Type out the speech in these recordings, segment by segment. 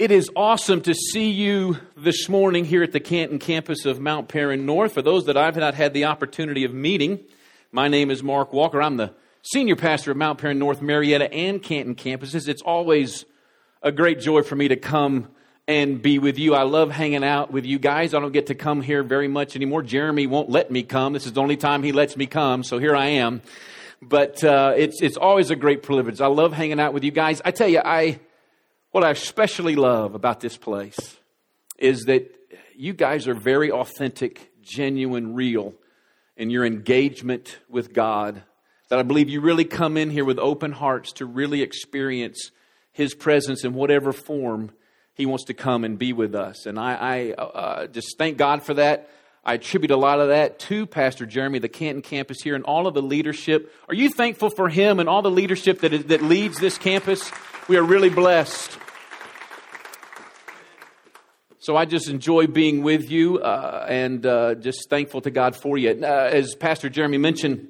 It is awesome to see you this morning here at the Canton campus of Mount Paran North. For those that I've not had the opportunity of meeting, my name is Mark Walker. I'm the senior pastor of Mount Paran North, Marietta, and Canton campuses. It's always a great joy for me to come and be with you. I love hanging out with you guys. I don't get to come here very much anymore. Jeremy won't let me come. This is the only time he lets me come, so here I am. But uh, it's it's always a great privilege. I love hanging out with you guys. I tell you, I what I especially love about this place is that you guys are very authentic, genuine, real in your engagement with God. That I believe you really come in here with open hearts to really experience His presence in whatever form He wants to come and be with us. And I, I uh, just thank God for that. I attribute a lot of that to Pastor Jeremy, the Canton campus here, and all of the leadership. Are you thankful for him and all the leadership that, is, that leads this campus? We are really blessed. So I just enjoy being with you uh, and uh, just thankful to God for you. Uh, as Pastor Jeremy mentioned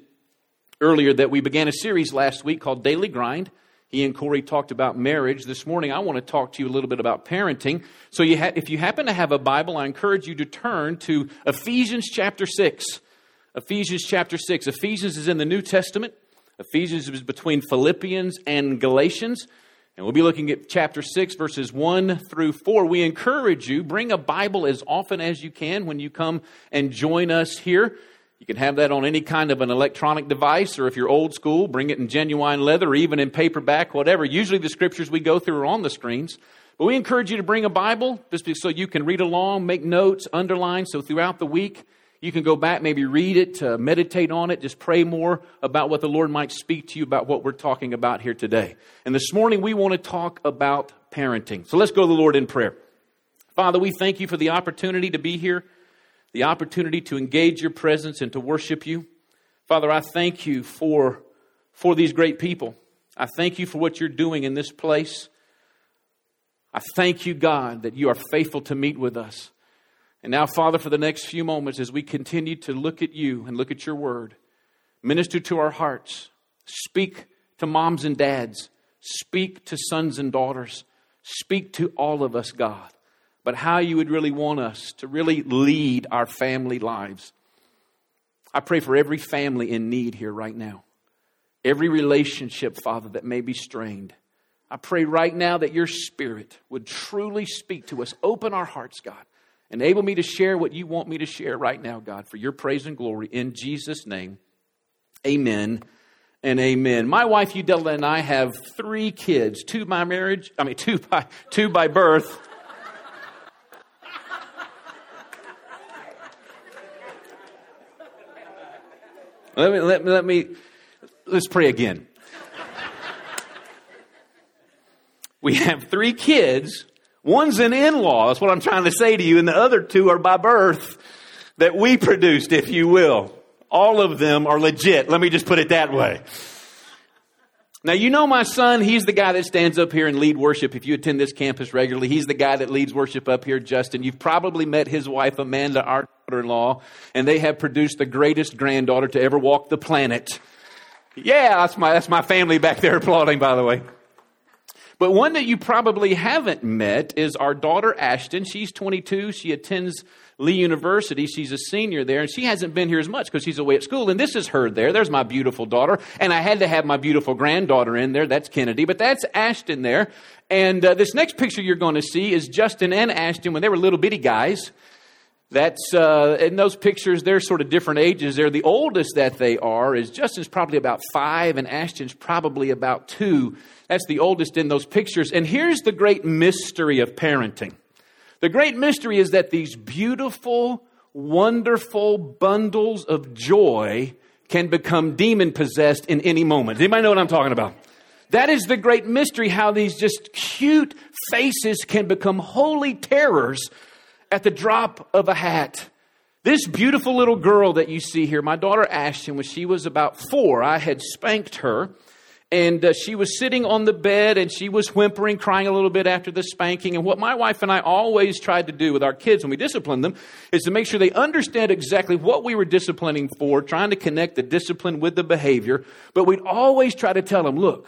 earlier, that we began a series last week called Daily Grind. He and Corey talked about marriage. This morning, I want to talk to you a little bit about parenting. So, you ha- if you happen to have a Bible, I encourage you to turn to Ephesians chapter 6. Ephesians chapter 6. Ephesians is in the New Testament. Ephesians is between Philippians and Galatians. And we'll be looking at chapter 6, verses 1 through 4. We encourage you, bring a Bible as often as you can when you come and join us here. You can have that on any kind of an electronic device, or if you're old school, bring it in genuine leather, or even in paperback, whatever. Usually the scriptures we go through are on the screens. But we encourage you to bring a Bible just so you can read along, make notes, underline. So throughout the week, you can go back, maybe read it, uh, meditate on it, just pray more about what the Lord might speak to you about what we're talking about here today. And this morning we want to talk about parenting. So let's go to the Lord in prayer. Father, we thank you for the opportunity to be here, the opportunity to engage your presence and to worship you. Father, I thank you for, for these great people. I thank you for what you're doing in this place. I thank you, God, that you are faithful to meet with us. And now, Father, for the next few moments, as we continue to look at you and look at your word, minister to our hearts, speak to moms and dads, speak to sons and daughters, speak to all of us, God, but how you would really want us to really lead our family lives. I pray for every family in need here right now, every relationship, Father, that may be strained. I pray right now that your spirit would truly speak to us. Open our hearts, God. Enable me to share what you want me to share right now, God, for your praise and glory. In Jesus' name, amen and amen. My wife, Udella, and I have three kids two by marriage, I mean, two by, two by birth. let me, let me, let me, let's pray again. We have three kids One's an in law, that's what I'm trying to say to you, and the other two are by birth that we produced, if you will. All of them are legit. Let me just put it that way. Now, you know my son, he's the guy that stands up here and lead worship. If you attend this campus regularly, he's the guy that leads worship up here, Justin. You've probably met his wife, Amanda, our daughter in law, and they have produced the greatest granddaughter to ever walk the planet. Yeah, that's my, that's my family back there applauding, by the way. But one that you probably haven't met is our daughter Ashton. She's 22. She attends Lee University. She's a senior there, and she hasn't been here as much because she's away at school. And this is her there. There's my beautiful daughter. And I had to have my beautiful granddaughter in there. That's Kennedy. But that's Ashton there. And uh, this next picture you're going to see is Justin and Ashton when they were little bitty guys. That's uh, in those pictures. They're sort of different ages. They're the oldest that they are is Justin's probably about five, and Ashton's probably about two. That's the oldest in those pictures. And here's the great mystery of parenting the great mystery is that these beautiful, wonderful bundles of joy can become demon possessed in any moment. Anybody know what I'm talking about? That is the great mystery how these just cute faces can become holy terrors at the drop of a hat. This beautiful little girl that you see here, my daughter Ashton, when she was about four, I had spanked her and uh, she was sitting on the bed and she was whimpering, crying a little bit after the spanking. And what my wife and I always tried to do with our kids when we discipline them is to make sure they understand exactly what we were disciplining for, trying to connect the discipline with the behavior. But we'd always try to tell them, look,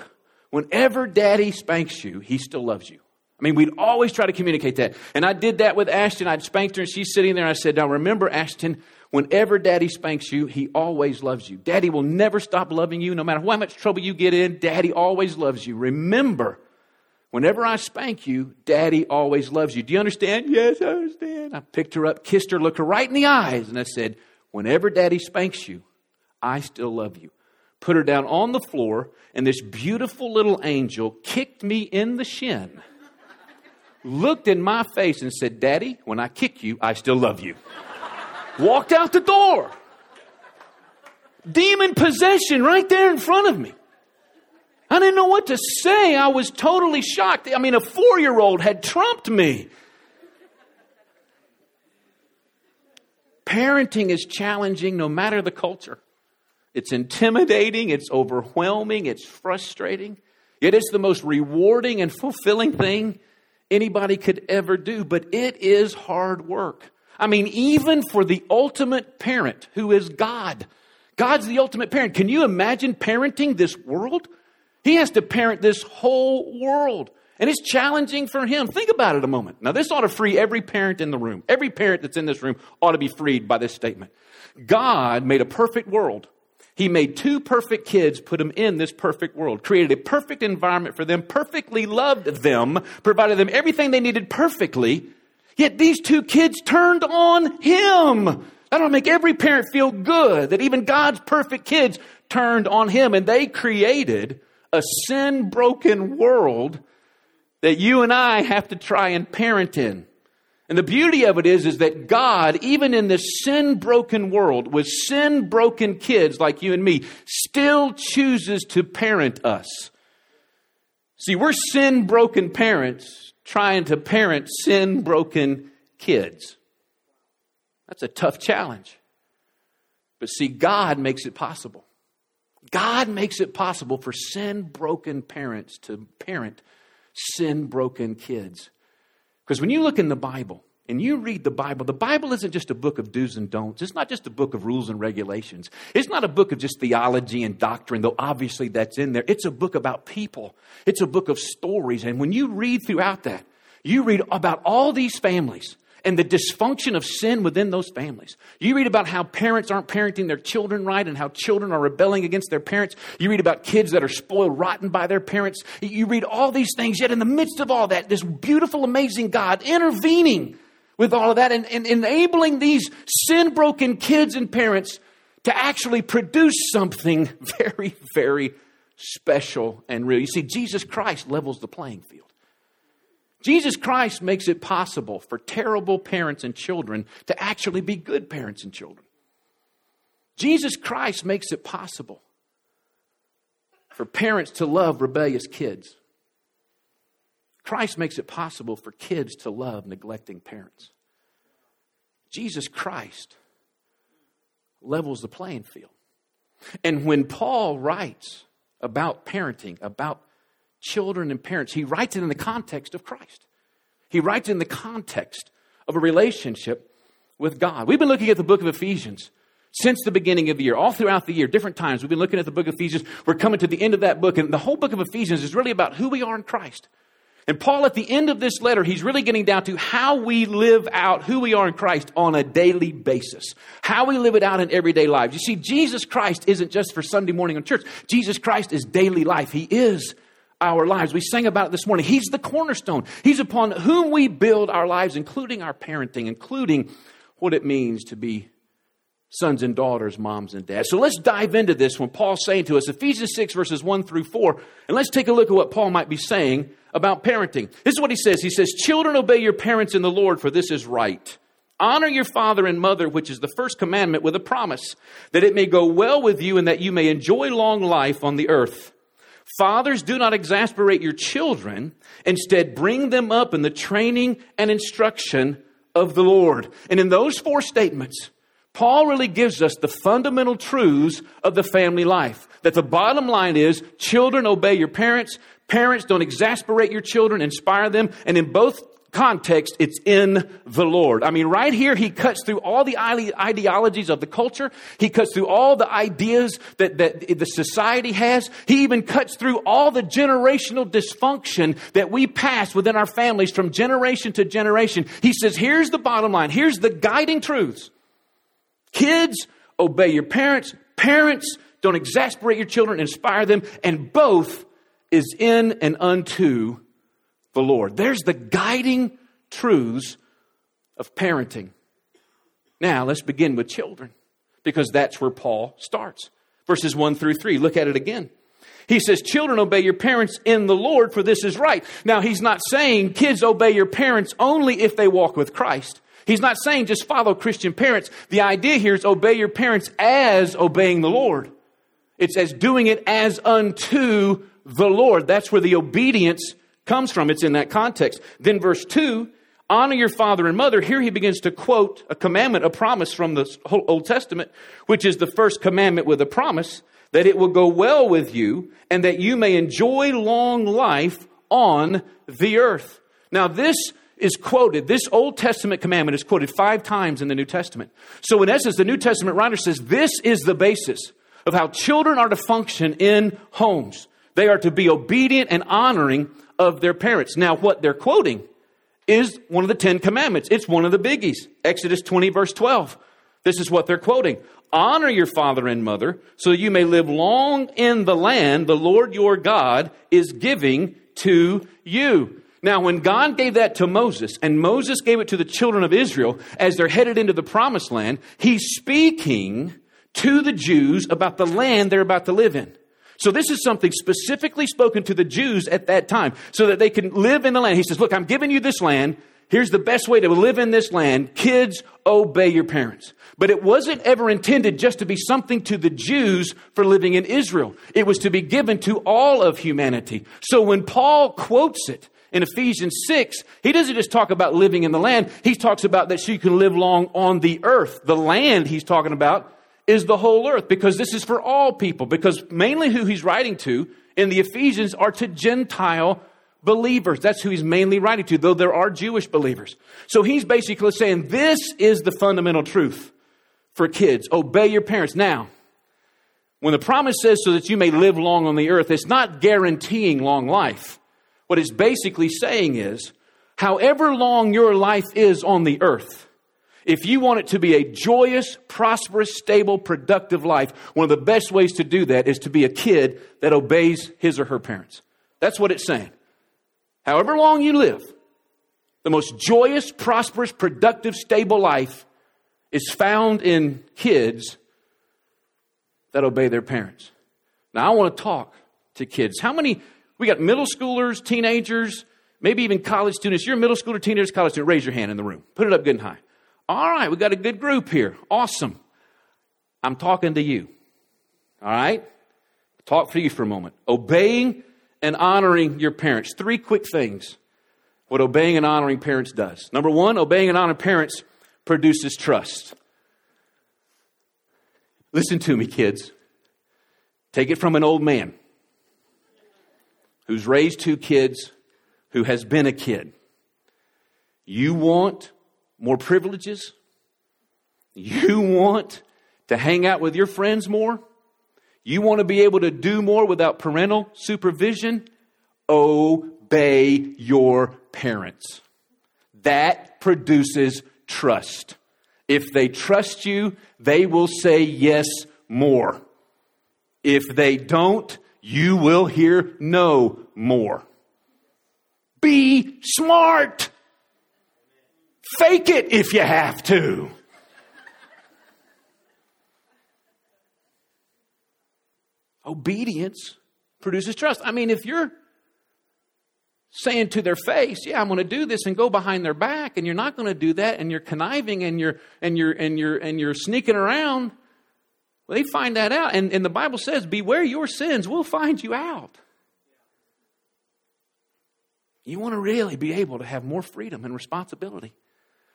whenever daddy spanks you, he still loves you. I mean, we'd always try to communicate that. And I did that with Ashton. I'd spanked her and she's sitting there. And I said, Now remember, Ashton, whenever daddy spanks you, he always loves you. Daddy will never stop loving you. No matter how much trouble you get in, daddy always loves you. Remember, whenever I spank you, daddy always loves you. Do you understand? Yes, I understand. I picked her up, kissed her, looked her right in the eyes, and I said, Whenever daddy spanks you, I still love you. Put her down on the floor, and this beautiful little angel kicked me in the shin, looked in my face, and said, Daddy, when I kick you, I still love you. Walked out the door. Demon possession right there in front of me. I didn't know what to say. I was totally shocked. I mean, a four year old had trumped me. Parenting is challenging no matter the culture. It's intimidating, it's overwhelming, it's frustrating. Yet it's the most rewarding and fulfilling thing anybody could ever do. But it is hard work. I mean, even for the ultimate parent who is God. God's the ultimate parent. Can you imagine parenting this world? He has to parent this whole world. And it's challenging for him. Think about it a moment. Now, this ought to free every parent in the room. Every parent that's in this room ought to be freed by this statement. God made a perfect world. He made two perfect kids, put them in this perfect world, created a perfect environment for them, perfectly loved them, provided them everything they needed perfectly. Yet these two kids turned on him. That'll make every parent feel good that even God's perfect kids turned on him and they created a sin broken world that you and I have to try and parent in. And the beauty of it is, is that God, even in this sin broken world with sin broken kids like you and me, still chooses to parent us. See, we're sin broken parents trying to parent sin broken kids. That's a tough challenge. But see, God makes it possible. God makes it possible for sin broken parents to parent sin broken kids. Because when you look in the Bible and you read the Bible, the Bible isn't just a book of do's and don'ts. It's not just a book of rules and regulations. It's not a book of just theology and doctrine, though obviously that's in there. It's a book about people, it's a book of stories. And when you read throughout that, you read about all these families and the dysfunction of sin within those families. You read about how parents aren't parenting their children right and how children are rebelling against their parents. You read about kids that are spoiled rotten by their parents. You read all these things, yet in the midst of all that, this beautiful, amazing God intervening with all of that and, and enabling these sin broken kids and parents to actually produce something very, very special and real. You see, Jesus Christ levels the playing field. Jesus Christ makes it possible for terrible parents and children to actually be good parents and children. Jesus Christ makes it possible for parents to love rebellious kids. Christ makes it possible for kids to love neglecting parents. Jesus Christ levels the playing field. And when Paul writes about parenting, about children and parents. He writes it in the context of Christ. He writes in the context of a relationship with God. We've been looking at the book of Ephesians since the beginning of the year, all throughout the year, different times. We've been looking at the book of Ephesians. We're coming to the end of that book, and the whole book of Ephesians is really about who we are in Christ. And Paul, at the end of this letter, he's really getting down to how we live out who we are in Christ on a daily basis. How we live it out in everyday lives. You see, Jesus Christ isn't just for Sunday morning in church. Jesus Christ is daily life. He is our lives. We sang about it this morning. He's the cornerstone. He's upon whom we build our lives, including our parenting, including what it means to be sons and daughters, moms and dads. So let's dive into this when Paul's saying to us, Ephesians 6, verses 1 through 4, and let's take a look at what Paul might be saying about parenting. This is what he says. He says, Children, obey your parents in the Lord, for this is right. Honor your father and mother, which is the first commandment, with a promise that it may go well with you and that you may enjoy long life on the earth. Fathers, do not exasperate your children. Instead, bring them up in the training and instruction of the Lord. And in those four statements, Paul really gives us the fundamental truths of the family life. That the bottom line is children obey your parents, parents don't exasperate your children, inspire them. And in both context, it's in the Lord. I mean, right here, he cuts through all the ideologies of the culture. He cuts through all the ideas that, that the society has. He even cuts through all the generational dysfunction that we pass within our families from generation to generation. He says, here's the bottom line. Here's the guiding truths. Kids, obey your parents. Parents, don't exasperate your children, inspire them. And both is in and unto the Lord. There's the guiding truths of parenting. Now, let's begin with children because that's where Paul starts. Verses 1 through 3. Look at it again. He says, Children, obey your parents in the Lord, for this is right. Now, he's not saying kids obey your parents only if they walk with Christ. He's not saying just follow Christian parents. The idea here is obey your parents as obeying the Lord. It's as doing it as unto the Lord. That's where the obedience comes from. It's in that context. Then verse 2, honor your father and mother. Here he begins to quote a commandment, a promise from the Old Testament, which is the first commandment with a promise that it will go well with you and that you may enjoy long life on the earth. Now this is quoted, this Old Testament commandment is quoted five times in the New Testament. So in essence, the New Testament writer says this is the basis of how children are to function in homes. They are to be obedient and honoring of their parents. Now, what they're quoting is one of the Ten Commandments. It's one of the biggies. Exodus 20, verse 12. This is what they're quoting. Honor your father and mother so you may live long in the land the Lord your God is giving to you. Now, when God gave that to Moses, and Moses gave it to the children of Israel as they're headed into the promised land, he's speaking to the Jews about the land they're about to live in. So this is something specifically spoken to the Jews at that time so that they can live in the land. He says, look, I'm giving you this land. Here's the best way to live in this land. Kids, obey your parents. But it wasn't ever intended just to be something to the Jews for living in Israel. It was to be given to all of humanity. So when Paul quotes it, in Ephesians 6, he doesn't just talk about living in the land. He talks about that you can live long on the earth. The land he's talking about is the whole earth because this is for all people. Because mainly who he's writing to in the Ephesians are to Gentile believers. That's who he's mainly writing to, though there are Jewish believers. So he's basically saying this is the fundamental truth for kids. Obey your parents. Now, when the promise says so that you may live long on the earth, it's not guaranteeing long life. What it's basically saying is, however long your life is on the earth, if you want it to be a joyous, prosperous, stable, productive life, one of the best ways to do that is to be a kid that obeys his or her parents. That's what it's saying. However long you live, the most joyous, prosperous, productive, stable life is found in kids that obey their parents. Now, I want to talk to kids. How many, we got middle schoolers, teenagers, maybe even college students. You're a middle schooler, teenagers, college student. Raise your hand in the room. Put it up good and high. All right, we got a good group here. Awesome. I'm talking to you. All right? Talk for you for a moment. Obeying and honoring your parents. Three quick things what obeying and honoring parents does. Number one, obeying and honoring parents produces trust. Listen to me, kids. Take it from an old man who's raised two kids, who has been a kid. You want more privileges? You want to hang out with your friends more? You want to be able to do more without parental supervision? Obey your parents. That produces trust. If they trust you, they will say yes more. If they don't, you will hear no more. Be smart. Fake it if you have to. Obedience produces trust. I mean, if you're saying to their face, "Yeah, I'm going to do this," and go behind their back, and you're not going to do that, and you're conniving, and you're and you're and you're and you're sneaking around, well, they find that out, and, and the Bible says, "Beware your sins; we'll find you out." You want to really be able to have more freedom and responsibility.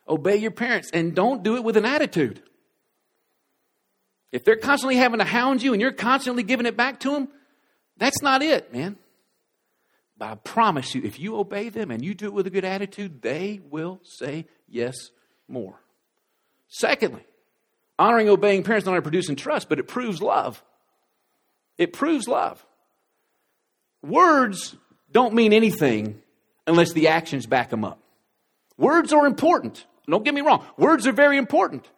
Obey your parents and don't do it with an attitude. If they're constantly having to hound you and you're constantly giving it back to them, that's not it, man. But I promise you, if you obey them and you do it with a good attitude, they will say yes more. Secondly, honoring, obeying parents not only producing trust, but it proves love. It proves love. Words don't mean anything unless the actions back them up. Words are important. Don't get me wrong. Words are very important.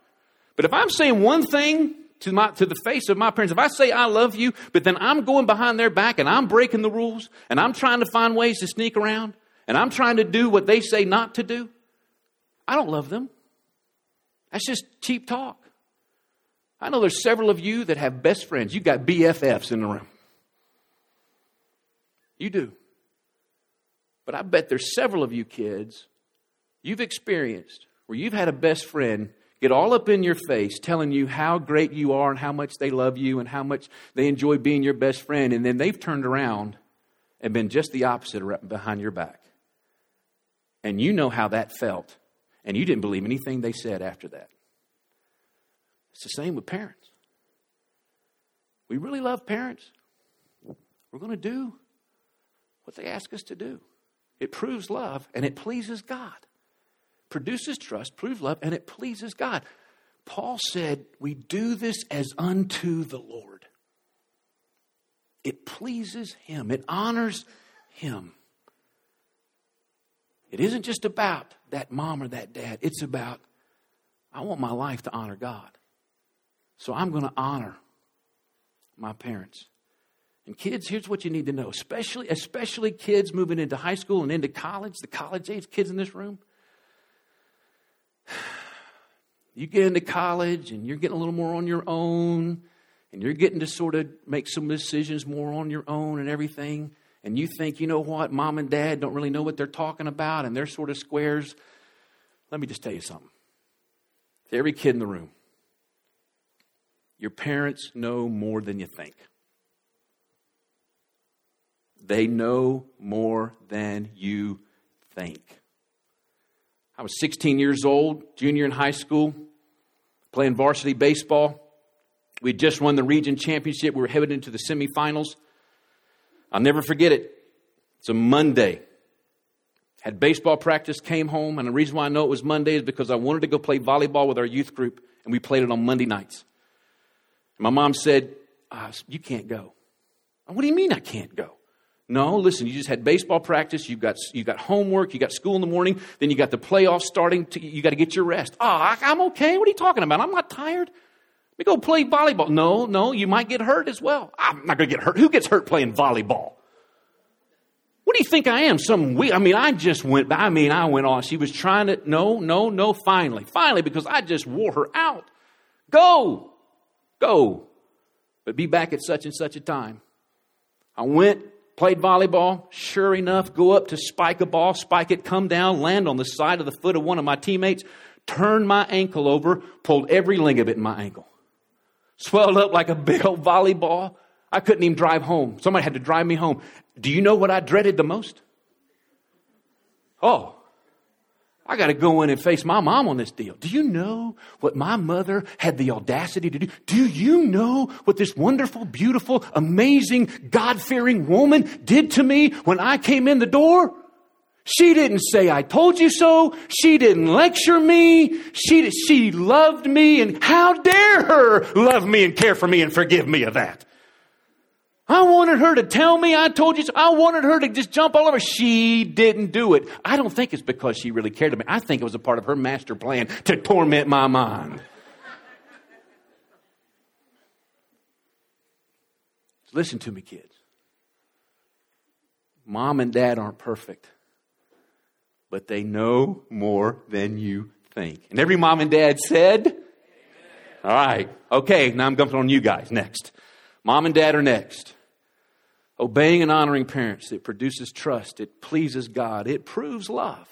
But if I'm saying one thing to, my, to the face of my parents, if I say I love you, but then I'm going behind their back and I'm breaking the rules and I'm trying to find ways to sneak around and I'm trying to do what they say not to do, I don't love them. That's just cheap talk. I know there's several of you that have best friends. You've got BFFs in the room. You do. But I bet there's several of you kids you've experienced where you've had a best friend get all up in your face telling you how great you are and how much they love you and how much they enjoy being your best friend, and then they've turned around and been just the opposite behind your back. And you know how that felt, and you didn't believe anything they said after that. It's the same with parents. We really love parents. We're going to do what they ask us to do. It proves love and it pleases God. Produces trust, proves love, and it pleases God. Paul said, We do this as unto the Lord. It pleases Him, it honors Him. It isn't just about that mom or that dad, it's about, I want my life to honor God. So I'm going to honor my parents. And kids, here's what you need to know, especially especially kids moving into high school and into college, the college age kids in this room. You get into college and you're getting a little more on your own, and you're getting to sort of make some decisions more on your own and everything. And you think, you know what, mom and dad don't really know what they're talking about, and they're sort of squares. Let me just tell you something. To every kid in the room, your parents know more than you think. They know more than you think. I was 16 years old, junior in high school, playing varsity baseball. We just won the region championship. We were headed into the semifinals. I'll never forget it. It's a Monday. Had baseball practice, came home, and the reason why I know it was Monday is because I wanted to go play volleyball with our youth group, and we played it on Monday nights. My mom said, uh, You can't go. What do you mean I can't go? No, listen, you just had baseball practice, you've got, you got homework, you got school in the morning, then you got the playoffs starting, to, you got to get your rest. Oh, I, I'm okay. What are you talking about? I'm not tired. Let me go play volleyball. No, no, you might get hurt as well. I'm not going to get hurt. Who gets hurt playing volleyball? What do you think I am? Some we I mean, I just went, I mean, I went on. She was trying to, no, no, no, finally, finally, because I just wore her out. Go, go, but be back at such and such a time. I went, played volleyball. Sure enough, go up to spike a ball, spike it, come down, land on the side of the foot of one of my teammates, turn my ankle over, pulled every ligament in my ankle. Swelled up like a big old volleyball. I couldn't even drive home. Somebody had to drive me home. Do you know what I dreaded the most? Oh, I got to go in and face my mom on this deal. Do you know what my mother had the audacity to do? Do you know what this wonderful, beautiful, amazing, God fearing woman did to me when I came in the door? She didn't say, I told you so. She didn't lecture me. She, she loved me. And how dare her love me and care for me and forgive me of that? I wanted her to tell me I told you so. I wanted her to just jump all over. She didn't do it. I don't think it's because she really cared about me. I think it was a part of her master plan to torment my mind. Listen to me, kids. Mom and dad aren't perfect, but they know more than you think. And every mom and dad said, Amen. All right, okay, now I'm jumping on you guys next. Mom and dad are next. Obeying and honoring parents, it produces trust, it pleases God, it proves love.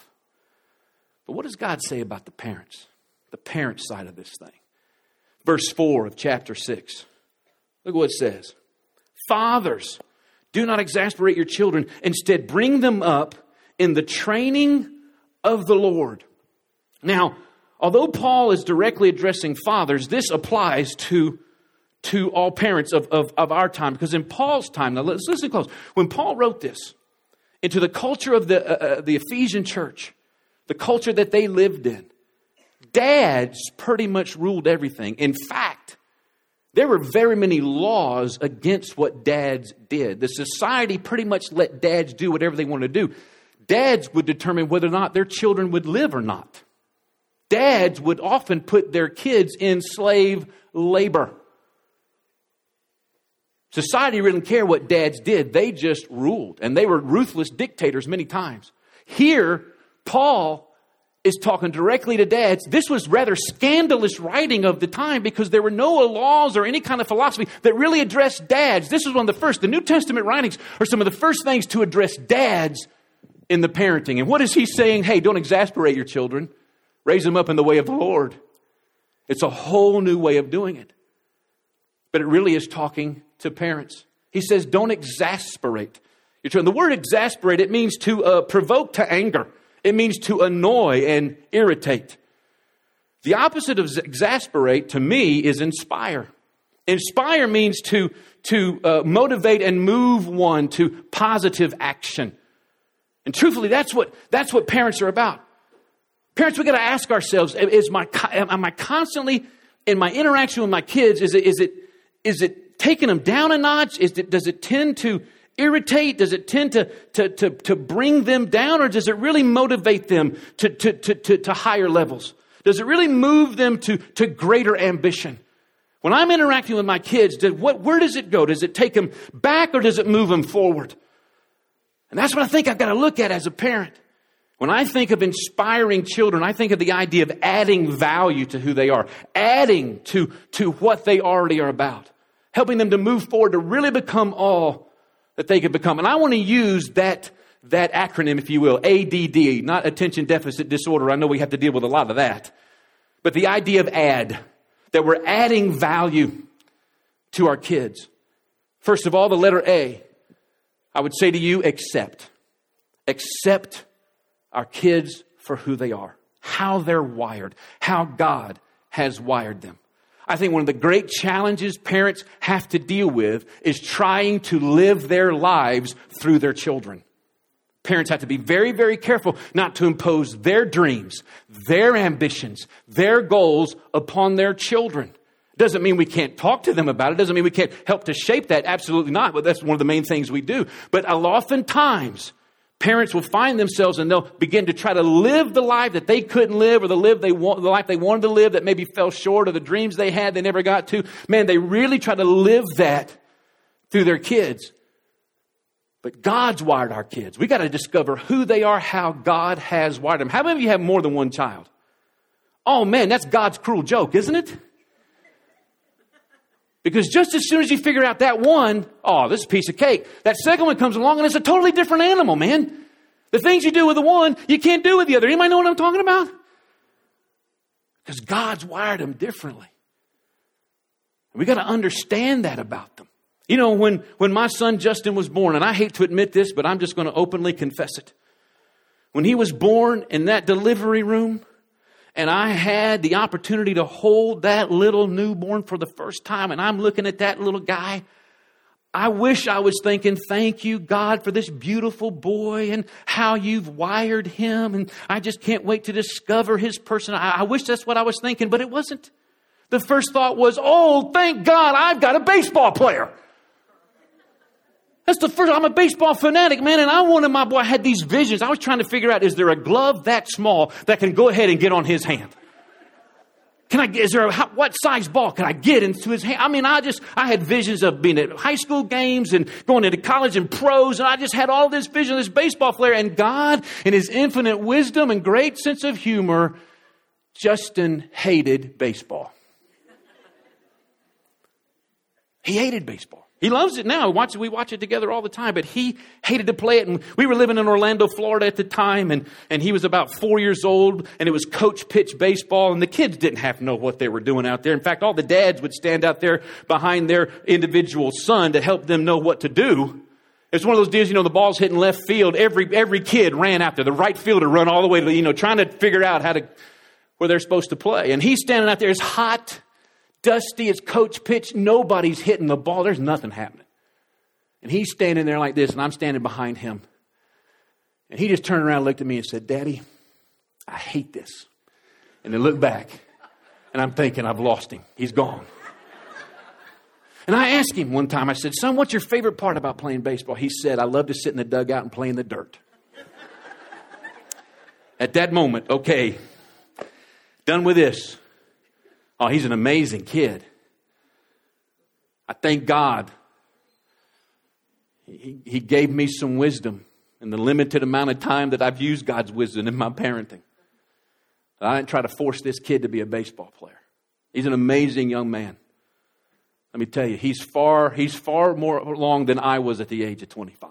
But what does God say about the parents? The parent side of this thing. Verse 4 of chapter 6. Look what it says Fathers, do not exasperate your children. Instead, bring them up in the training of the Lord. Now, although Paul is directly addressing fathers, this applies to to all parents of, of, of our time. Because in Paul's time, now let's listen close. When Paul wrote this, into the culture of the, uh, uh, the Ephesian church, the culture that they lived in, dads pretty much ruled everything. In fact, there were very many laws against what dads did. The society pretty much let dads do whatever they wanted to do. Dads would determine whether or not their children would live or not. Dads would often put their kids in slave labor. Society didn't care what dads did, they just ruled. And they were ruthless dictators many times. Here, Paul is talking directly to dads. This was rather scandalous writing of the time because there were no laws or any kind of philosophy that really addressed dads. This was one of the first. The New Testament writings are some of the first things to address dads in the parenting. And what is he saying? Hey, don't exasperate your children, raise them up in the way of the Lord. It's a whole new way of doing it. But it really is talking to parents. He says, don't exasperate your children. The word exasperate, it means to uh, provoke to anger. It means to annoy and irritate. The opposite of exasperate to me is inspire. Inspire means to, to uh, motivate and move one to positive action. And truthfully, that's what, that's what parents are about. Parents, we got to ask ourselves: Is my am I constantly in my interaction with my kids? Is it is it is it taking them down a notch? Is it does it tend to irritate? Does it tend to, to, to, to bring them down, or does it really motivate them to, to, to, to, to higher levels? Does it really move them to, to greater ambition? When I'm interacting with my kids, does, what, where does it go? Does it take them back or does it move them forward? And that's what I think I've got to look at as a parent. When I think of inspiring children, I think of the idea of adding value to who they are, adding to, to what they already are about, helping them to move forward to really become all that they could become. And I want to use that, that acronym, if you will, ADD, not attention deficit disorder. I know we have to deal with a lot of that. But the idea of add, that we're adding value to our kids. First of all, the letter A. I would say to you, accept. Accept our kids for who they are, how they're wired, how God has wired them. I think one of the great challenges parents have to deal with is trying to live their lives through their children. Parents have to be very, very careful not to impose their dreams, their ambitions, their goals upon their children. Doesn't mean we can't talk to them about it. Doesn't mean we can't help to shape that. Absolutely not. But that's one of the main things we do. But a lot oftentimes, parents will find themselves and they'll begin to try to live the life that they couldn't live or the live they want, the life they wanted to live that maybe fell short of the dreams they had they never got to. Man, they really try to live that through their kids. But God's wired our kids. We got to discover who they are, how God has wired them. How many of you have more than one child? Oh man, that's God's cruel joke, isn't it? Because just as soon as you figure out that one, oh, this is a piece of cake, that second one comes along and it's a totally different animal, man. The things you do with the one, you can't do with the other. Anybody know what I'm talking about? Because God's wired them differently. We got to understand that about them. You know, when, when my son Justin was born, and I hate to admit this, but I'm just going to openly confess it. When he was born in that delivery room, and I had the opportunity to hold that little newborn for the first time, and I'm looking at that little guy. I wish I was thinking, thank you, God, for this beautiful boy and how you've wired him. And I just can't wait to discover his person. I, I wish that's what I was thinking, but it wasn't. The first thought was, oh, thank God I've got a baseball player. That's the first. I'm a baseball fanatic, man, and I wanted my boy. I had these visions. I was trying to figure out: is there a glove that small that can go ahead and get on his hand? Can I? Is there a what size ball can I get into his hand? I mean, I just I had visions of being at high school games and going into college and pros, and I just had all this vision this baseball flair, And God, in His infinite wisdom and great sense of humor, Justin hated baseball. He hated baseball. He loves it now. We watch, we watch it together all the time, but he hated to play it. And we were living in Orlando, Florida at the time, and, and he was about four years old, and it was coach pitch baseball, and the kids didn't have to know what they were doing out there. In fact, all the dads would stand out there behind their individual son to help them know what to do. It's one of those deals, you know, the ball's hitting left field. Every, every kid ran out there. The right fielder run all the way to, you know, trying to figure out how to, where they're supposed to play. And he's standing out there. It's hot dusty, as coach pitch, nobody's hitting the ball, there's nothing happening. And he's standing there like this, and I'm standing behind him. And he just turned around looked at me and said, Daddy, I hate this. And then looked back. And I'm thinking, I've lost him. He's gone. And I asked him one time, I said, Son, what's your favorite part about playing baseball? He said, I love to sit in the dugout and play in the dirt. At that moment, okay, done with this. Oh, he's an amazing kid. I thank God. He, he gave me some wisdom in the limited amount of time that I've used God's wisdom in my parenting. I didn't try to force this kid to be a baseball player. He's an amazing young man. Let me tell you, he's far, he's far more along than I was at the age of 25.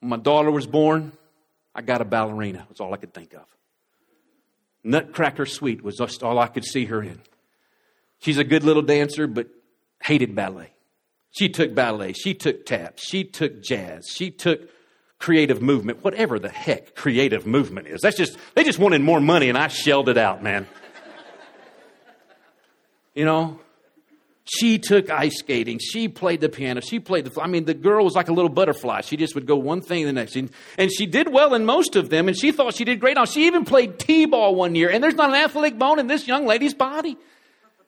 When my daughter was born, I got a ballerina. That's all I could think of. Nutcracker Suite was just all I could see her in. She's a good little dancer, but hated ballet. She took ballet. She took tap. She took jazz. She took creative movement, whatever the heck creative movement is. That's just, they just wanted more money and I shelled it out, man. you know, she took ice skating. She played the piano. She played the, I mean, the girl was like a little butterfly. She just would go one thing the next. And, and she did well in most of them and she thought she did great. On. She even played T-ball one year and there's not an athletic bone in this young lady's body.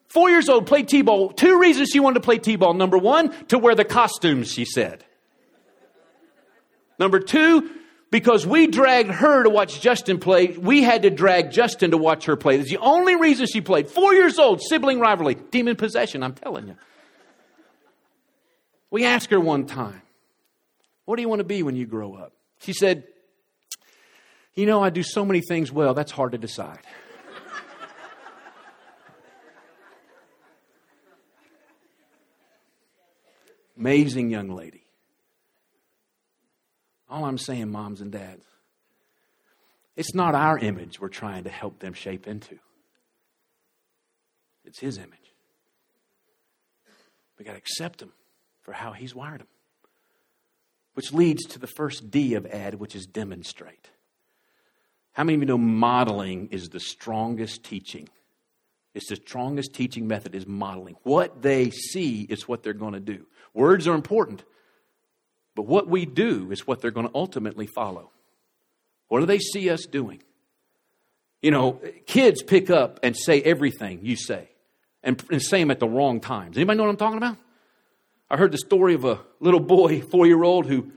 Four years old, played T-ball. Two reasons she wanted to play T-ball. Number one, to wear the costumes, she said. Number two, because we dragged her to watch Justin play, we had to drag Justin to watch her play. That's the only reason she played. Four years old, sibling rivalry, demon possession, I'm telling you. We asked her one time, What do you want to be when you grow up? She said, You know, I do so many things well, that's hard to decide. Amazing young lady. All I'm saying, moms and dads, it's not our image we're trying to help them shape into, it's His image. We got to accept Him for how He's wired them. Which leads to the first D of add, which is demonstrate. How many of you know modeling is the strongest teaching? It's the strongest teaching method is modeling. What they see is what they're going to do. Words are important, but what we do is what they're going to ultimately follow. What do they see us doing? You know, kids pick up and say everything you say and, and say them at the wrong times. Anybody know what I'm talking about? I heard the story of a little boy, four year old, who,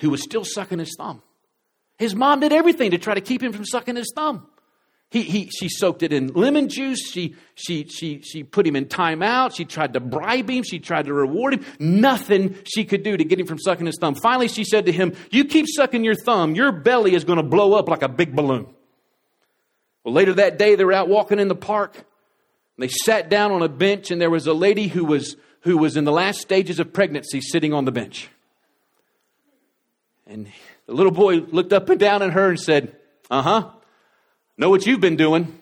who was still sucking his thumb. His mom did everything to try to keep him from sucking his thumb. He, he, she soaked it in lemon juice. She, she, she, she put him in timeout. She tried to bribe him. She tried to reward him. Nothing she could do to get him from sucking his thumb. Finally, she said to him, You keep sucking your thumb, your belly is going to blow up like a big balloon. Well, later that day, they were out walking in the park. They sat down on a bench, and there was a lady who was, who was in the last stages of pregnancy sitting on the bench. And the little boy looked up and down at her and said, Uh huh. Know what you've been doing.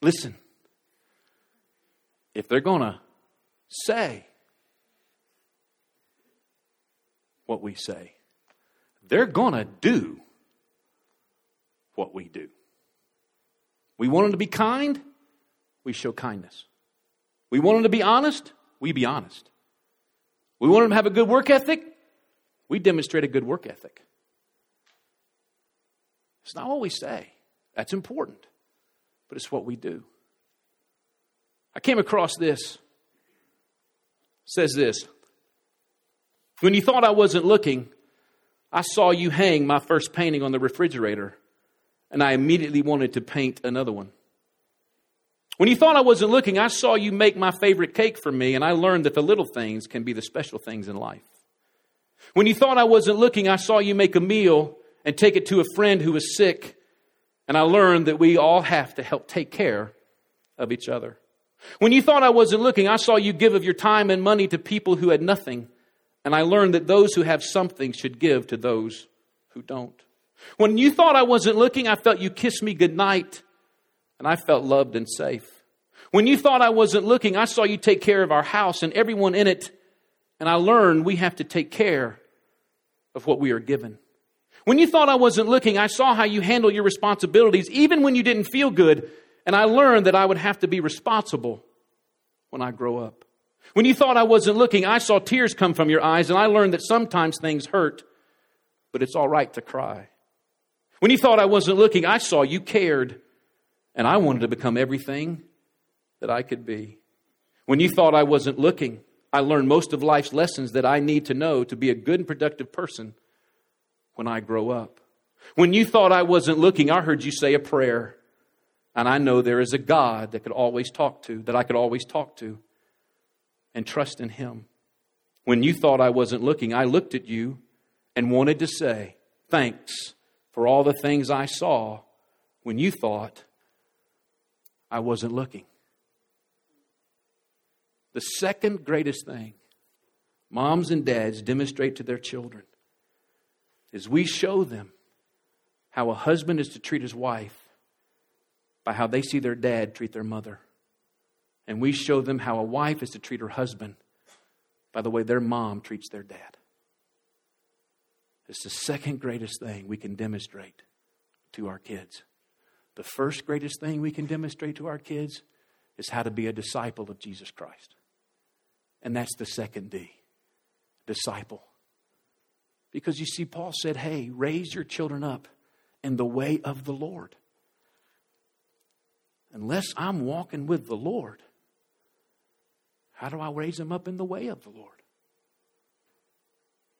Listen, if they're going to say what we say, they're going to do what we do. We want them to be kind, we show kindness. We want them to be honest, we be honest. We want them to have a good work ethic, we demonstrate a good work ethic. It's not what we say, that's important, but it's what we do. I came across this. It says this When you thought I wasn't looking, I saw you hang my first painting on the refrigerator, and I immediately wanted to paint another one. When you thought I wasn't looking, I saw you make my favorite cake for me, and I learned that the little things can be the special things in life. When you thought I wasn't looking, I saw you make a meal and take it to a friend who was sick, and I learned that we all have to help take care of each other. When you thought I wasn't looking, I saw you give of your time and money to people who had nothing, and I learned that those who have something should give to those who don't. When you thought I wasn't looking, I felt you kiss me goodnight and I felt loved and safe. When you thought I wasn't looking, I saw you take care of our house and everyone in it, and I learned we have to take care of what we are given. When you thought I wasn't looking, I saw how you handle your responsibilities, even when you didn't feel good, and I learned that I would have to be responsible when I grow up. When you thought I wasn't looking, I saw tears come from your eyes, and I learned that sometimes things hurt, but it's all right to cry. When you thought I wasn't looking, I saw you cared, and I wanted to become everything that I could be. When you thought I wasn't looking, I learned most of life's lessons that I need to know to be a good and productive person when I grow up. When you thought I wasn't looking, I heard you say a prayer. And I know there is a God that could always talk to, that I could always talk to and trust in Him. When you thought I wasn't looking, I looked at you and wanted to say, Thanks for all the things I saw when you thought I wasn't looking. The second greatest thing moms and dads demonstrate to their children is we show them how a husband is to treat his wife by how they see their dad treat their mother. And we show them how a wife is to treat her husband by the way their mom treats their dad. It's the second greatest thing we can demonstrate to our kids. The first greatest thing we can demonstrate to our kids is how to be a disciple of Jesus Christ. And that's the second D disciple. Because you see, Paul said, hey, raise your children up in the way of the Lord. Unless I'm walking with the Lord, how do I raise them up in the way of the Lord?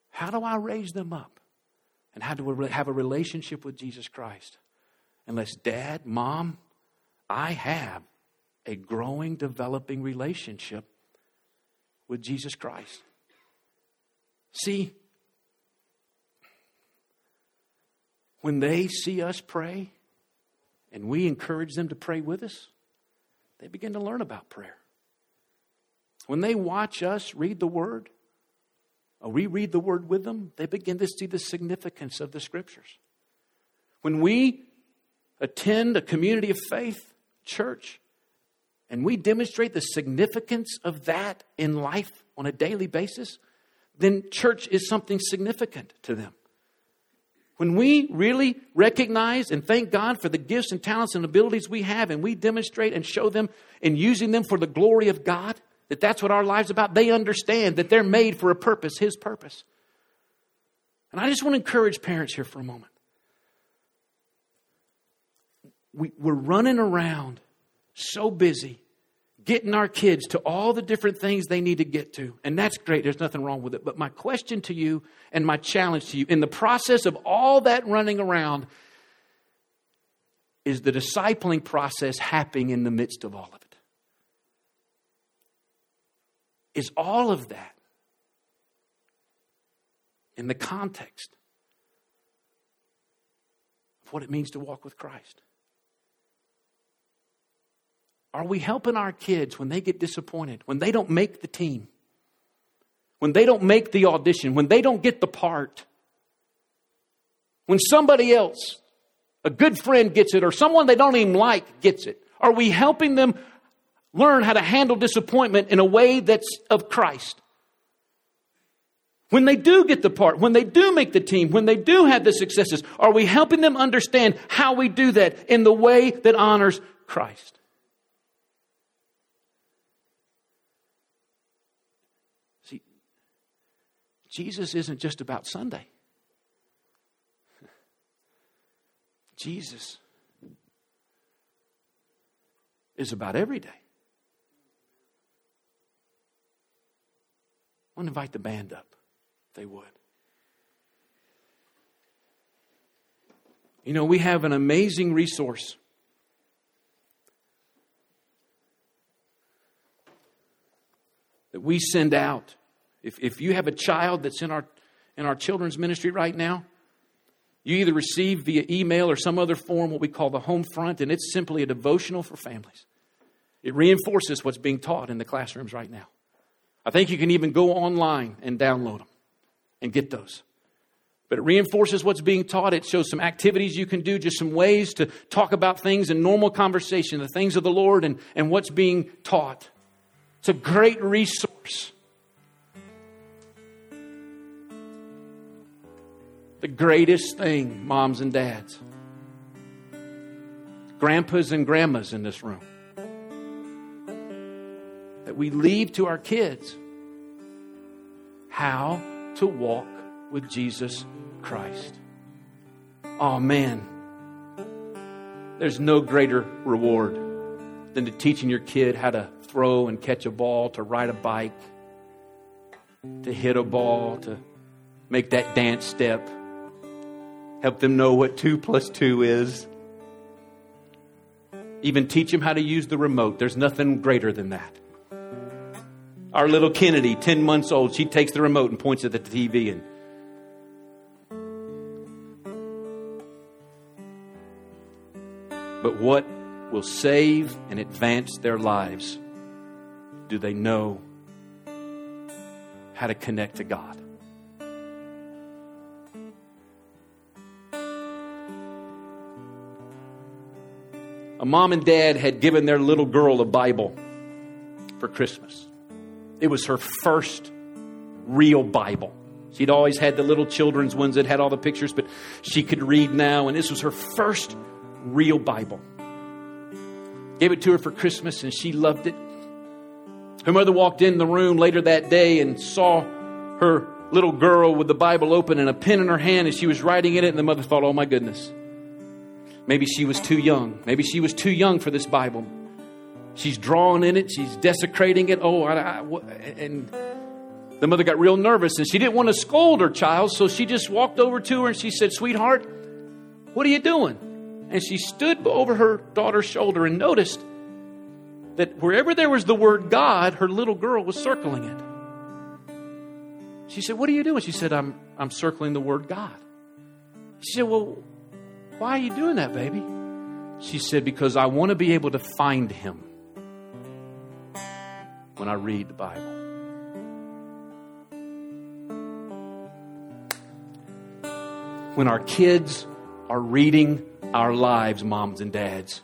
How do I raise them up? And how do we have a relationship with Jesus Christ? Unless dad, mom, I have a growing, developing relationship with Jesus Christ. See, when they see us pray and we encourage them to pray with us, they begin to learn about prayer. When they watch us read the Word, or we read the Word with them, they begin to see the significance of the Scriptures. When we attend a community of faith church and we demonstrate the significance of that in life on a daily basis, then church is something significant to them. When we really recognize and thank God for the gifts and talents and abilities we have, and we demonstrate and show them and using them for the glory of God, that that's what our life's about, they understand that they're made for a purpose, His purpose. And I just want to encourage parents here for a moment. We, we're running around so busy getting our kids to all the different things they need to get to. And that's great. There's nothing wrong with it. But my question to you and my challenge to you in the process of all that running around is the discipling process happening in the midst of all of it? Is all of that in the context of what it means to walk with Christ? Are we helping our kids when they get disappointed, when they don't make the team, when they don't make the audition, when they don't get the part? When somebody else, a good friend gets it, or someone they don't even like gets it? Are we helping them learn how to handle disappointment in a way that's of Christ? When they do get the part, when they do make the team, when they do have the successes, are we helping them understand how we do that in the way that honors Christ? Jesus isn't just about Sunday. Jesus is about every day. I want to invite the band up, if they would. You know, we have an amazing resource. That we send out if, if you have a child that's in our, in our children's ministry right now, you either receive via email or some other form what we call the home front, and it's simply a devotional for families. It reinforces what's being taught in the classrooms right now. I think you can even go online and download them and get those. But it reinforces what's being taught. It shows some activities you can do, just some ways to talk about things in normal conversation, the things of the Lord and, and what's being taught. It's a great resource. The greatest thing, moms and dads, grandpas and grandmas in this room, that we leave to our kids how to walk with Jesus Christ. Oh man, there's no greater reward than to teaching your kid how to throw and catch a ball, to ride a bike, to hit a ball, to make that dance step, help them know what two plus two is. Even teach them how to use the remote. There's nothing greater than that. Our little Kennedy, 10 months old, she takes the remote and points at the TV and But what will save and advance their lives? Do they know how to connect to God? A mom and dad had given their little girl a Bible for Christmas. It was her first real Bible. She'd always had the little children's ones that had all the pictures, but she could read now, and this was her first real Bible. Gave it to her for Christmas, and she loved it. Her mother walked in the room later that day and saw her little girl with the Bible open and a pen in her hand, and she was writing in it, and the mother thought, oh my goodness. Maybe she was too young. Maybe she was too young for this Bible. She's drawing in it. She's desecrating it. Oh, I, I, and the mother got real nervous and she didn't want to scold her child, so she just walked over to her and she said, Sweetheart, what are you doing? And she stood over her daughter's shoulder and noticed that wherever there was the word God, her little girl was circling it. She said, What are you doing? She said, I'm, I'm circling the word God. She said, Well, why are you doing that, baby? She said, Because I want to be able to find him when I read the Bible. When our kids are reading our lives, moms and dads,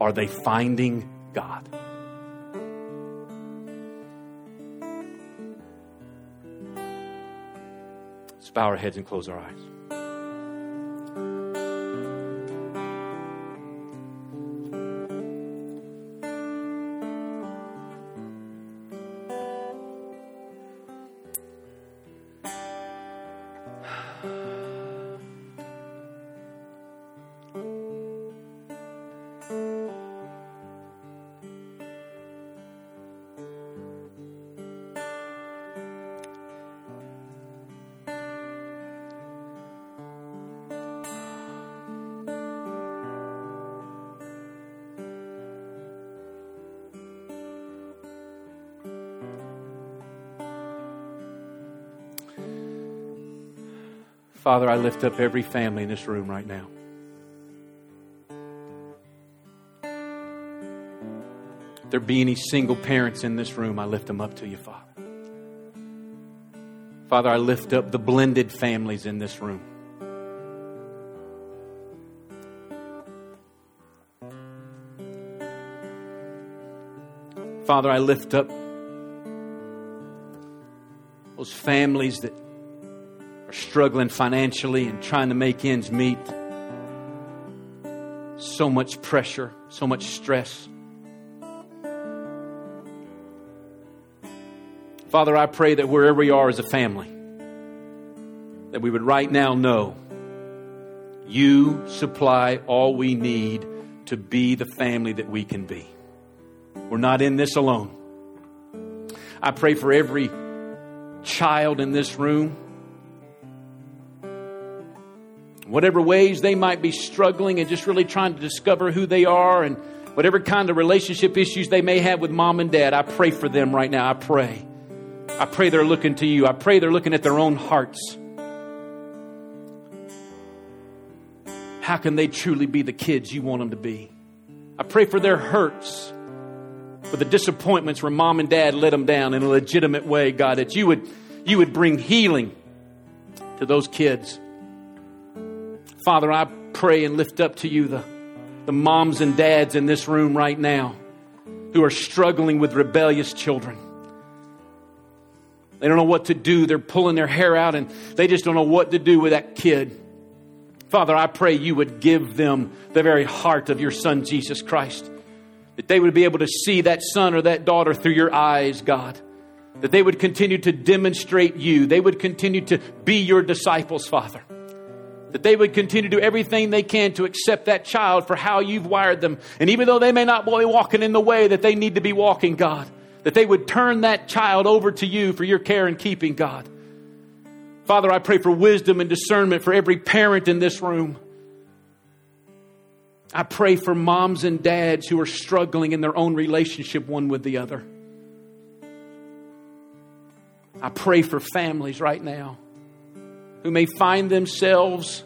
are they finding God? Let's bow our heads and close our eyes. Father, I lift up every family in this room right now. If there be any single parents in this room, I lift them up to you, Father. Father, I lift up the blended families in this room. Father, I lift up those families that struggling financially and trying to make ends meet. So much pressure, so much stress. Father, I pray that wherever we are as a family, that we would right now know you supply all we need to be the family that we can be. We're not in this alone. I pray for every child in this room whatever ways they might be struggling and just really trying to discover who they are and whatever kind of relationship issues they may have with mom and dad, I pray for them right now. I pray. I pray they're looking to you. I pray they're looking at their own hearts. How can they truly be the kids you want them to be? I pray for their hurts, for the disappointments where mom and dad let them down in a legitimate way, God, that you would, you would bring healing to those kids. Father, I pray and lift up to you the, the moms and dads in this room right now who are struggling with rebellious children. They don't know what to do. They're pulling their hair out and they just don't know what to do with that kid. Father, I pray you would give them the very heart of your Son, Jesus Christ. That they would be able to see that son or that daughter through your eyes, God. That they would continue to demonstrate you. They would continue to be your disciples, Father. That they would continue to do everything they can to accept that child for how you've wired them. And even though they may not be walking in the way that they need to be walking, God, that they would turn that child over to you for your care and keeping, God. Father, I pray for wisdom and discernment for every parent in this room. I pray for moms and dads who are struggling in their own relationship one with the other. I pray for families right now who may find themselves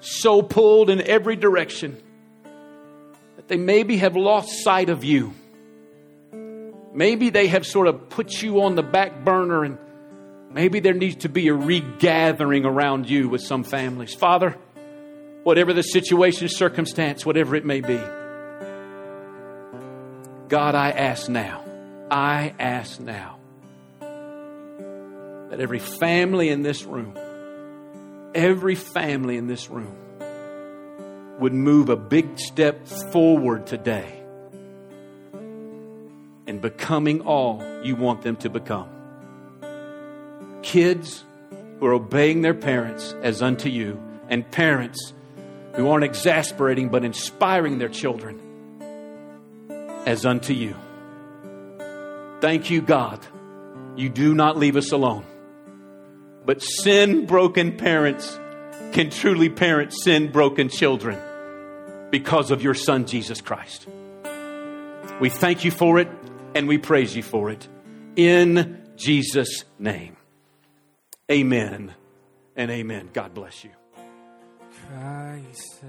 so pulled in every direction that they maybe have lost sight of you. Maybe they have sort of put you on the back burner and Maybe there needs to be a regathering around you with some families. Father, whatever the situation, circumstance, whatever it may be, God, I ask now, I ask now that every family in this room, every family in this room would move a big step forward today in becoming all you want them to become kids who are obeying their parents as unto you, and parents who aren't exasperating but inspiring their children as unto you. Thank you, God. You do not leave us alone. But sin broken parents can truly parent sin broken children because of your Son, Jesus Christ. We thank you for it and we praise you for it. In Jesus' name. Amen and amen. God bless you. Christ.